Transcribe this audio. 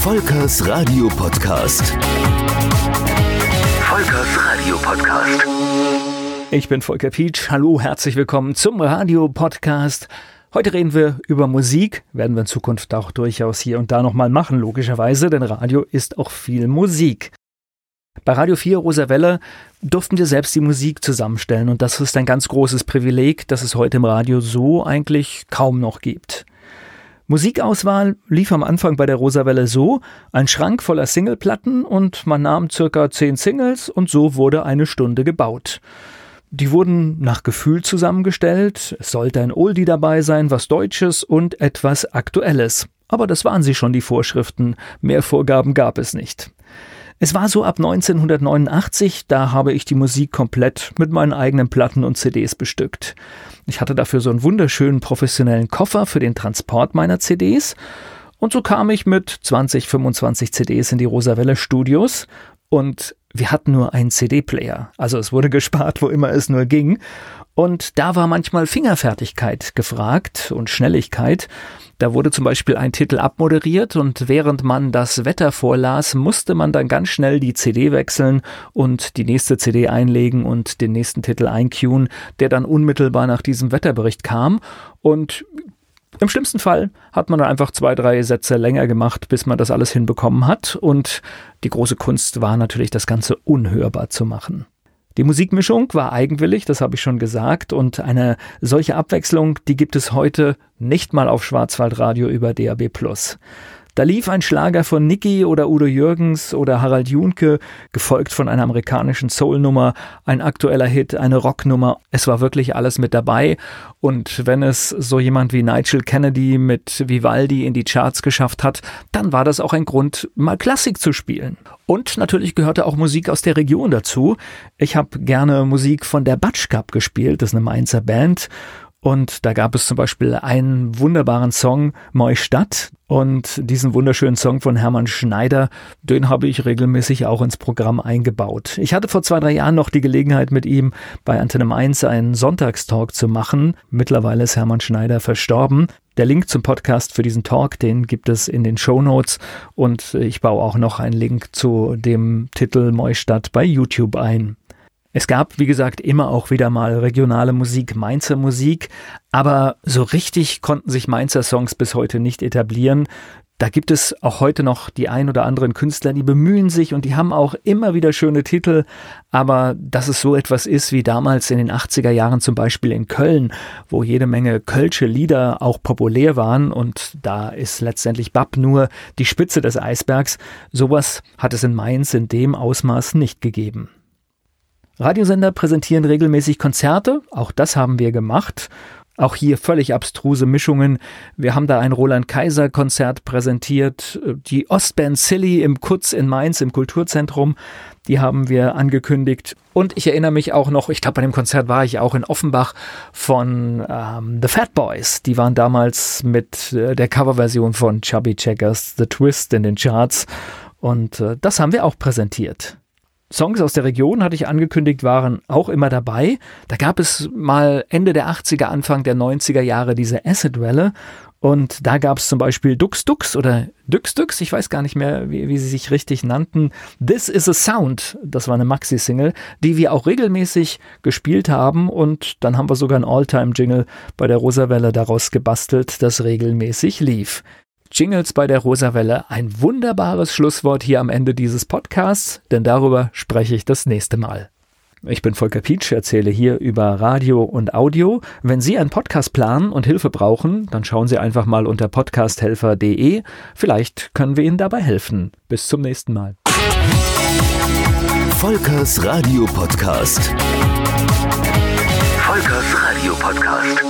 Volkers Radio Podcast. Volkers Radio Podcast. Ich bin Volker Pietsch. Hallo, herzlich willkommen zum Radio Podcast. Heute reden wir über Musik, werden wir in Zukunft auch durchaus hier und da nochmal machen, logischerweise, denn Radio ist auch viel Musik. Bei Radio 4 Rosavelle durften wir selbst die Musik zusammenstellen und das ist ein ganz großes Privileg, das es heute im Radio so eigentlich kaum noch gibt. Musikauswahl lief am Anfang bei der Rosavelle so, ein Schrank voller Singleplatten und man nahm circa zehn Singles und so wurde eine Stunde gebaut. Die wurden nach Gefühl zusammengestellt, es sollte ein Oldie dabei sein, was Deutsches und etwas Aktuelles. Aber das waren sie schon die Vorschriften, mehr Vorgaben gab es nicht. Es war so ab 1989, da habe ich die Musik komplett mit meinen eigenen Platten und CDs bestückt. Ich hatte dafür so einen wunderschönen professionellen Koffer für den Transport meiner CDs und so kam ich mit 20, 25 CDs in die Rosavelle Studios und wir hatten nur einen CD-Player. Also es wurde gespart, wo immer es nur ging. Und da war manchmal Fingerfertigkeit gefragt und Schnelligkeit. Da wurde zum Beispiel ein Titel abmoderiert und während man das Wetter vorlas, musste man dann ganz schnell die CD wechseln und die nächste CD einlegen und den nächsten Titel eincueen, der dann unmittelbar nach diesem Wetterbericht kam. Und im schlimmsten Fall hat man dann einfach zwei, drei Sätze länger gemacht, bis man das alles hinbekommen hat. Und die große Kunst war natürlich, das Ganze unhörbar zu machen. Die Musikmischung war eigenwillig, das habe ich schon gesagt, und eine solche Abwechslung, die gibt es heute nicht mal auf Schwarzwaldradio über DAB+. Da lief ein Schlager von Nicky oder Udo Jürgens oder Harald Junke, gefolgt von einer amerikanischen Soul-Nummer, ein aktueller Hit, eine Rocknummer. Es war wirklich alles mit dabei. Und wenn es so jemand wie Nigel Kennedy mit Vivaldi in die Charts geschafft hat, dann war das auch ein Grund, mal Klassik zu spielen. Und natürlich gehörte auch Musik aus der Region dazu. Ich habe gerne Musik von der Batsch Cup gespielt, das ist eine Mainzer Band. Und da gab es zum Beispiel einen wunderbaren Song, Moi Stadt. Und diesen wunderschönen Song von Hermann Schneider, den habe ich regelmäßig auch ins Programm eingebaut. Ich hatte vor zwei, drei Jahren noch die Gelegenheit, mit ihm bei Antenne 1 einen Sonntagstalk zu machen. Mittlerweile ist Hermann Schneider verstorben. Der Link zum Podcast für diesen Talk, den gibt es in den Show Notes und ich baue auch noch einen Link zu dem Titel Neustadt bei YouTube ein. Es gab, wie gesagt, immer auch wieder mal regionale Musik, Mainzer Musik, aber so richtig konnten sich Mainzer Songs bis heute nicht etablieren. Da gibt es auch heute noch die ein oder anderen Künstler, die bemühen sich und die haben auch immer wieder schöne Titel, aber dass es so etwas ist wie damals in den 80er Jahren zum Beispiel in Köln, wo jede Menge kölsche Lieder auch populär waren und da ist letztendlich Bab nur die Spitze des Eisbergs, sowas hat es in Mainz in dem Ausmaß nicht gegeben. Radiosender präsentieren regelmäßig Konzerte, auch das haben wir gemacht. Auch hier völlig abstruse Mischungen. Wir haben da ein Roland Kaiser Konzert präsentiert, die Ostband Silly im Kutz in Mainz im Kulturzentrum, die haben wir angekündigt. Und ich erinnere mich auch noch, ich glaube bei dem Konzert war ich auch in Offenbach von ähm, The Fat Boys. Die waren damals mit äh, der Coverversion von Chubby Checkers The Twist in den Charts. Und äh, das haben wir auch präsentiert. Songs aus der Region, hatte ich angekündigt, waren auch immer dabei. Da gab es mal Ende der 80er, Anfang der 90er Jahre diese Acid-Welle. Und da gab es zum Beispiel Dux Dux oder Dux Dux, ich weiß gar nicht mehr, wie, wie, sie sich richtig nannten. This is a Sound, das war eine Maxi-Single, die wir auch regelmäßig gespielt haben. Und dann haben wir sogar ein All-Time-Jingle bei der Rosawelle daraus gebastelt, das regelmäßig lief. Jingles bei der Rosawelle ein wunderbares Schlusswort hier am Ende dieses Podcasts, denn darüber spreche ich das nächste Mal. Ich bin Volker Pietsch, erzähle hier über Radio und Audio. Wenn Sie einen Podcast planen und Hilfe brauchen, dann schauen Sie einfach mal unter podcasthelfer.de. Vielleicht können wir Ihnen dabei helfen. Bis zum nächsten Mal. Volkers Radio Podcast. Volkers Radio Podcast.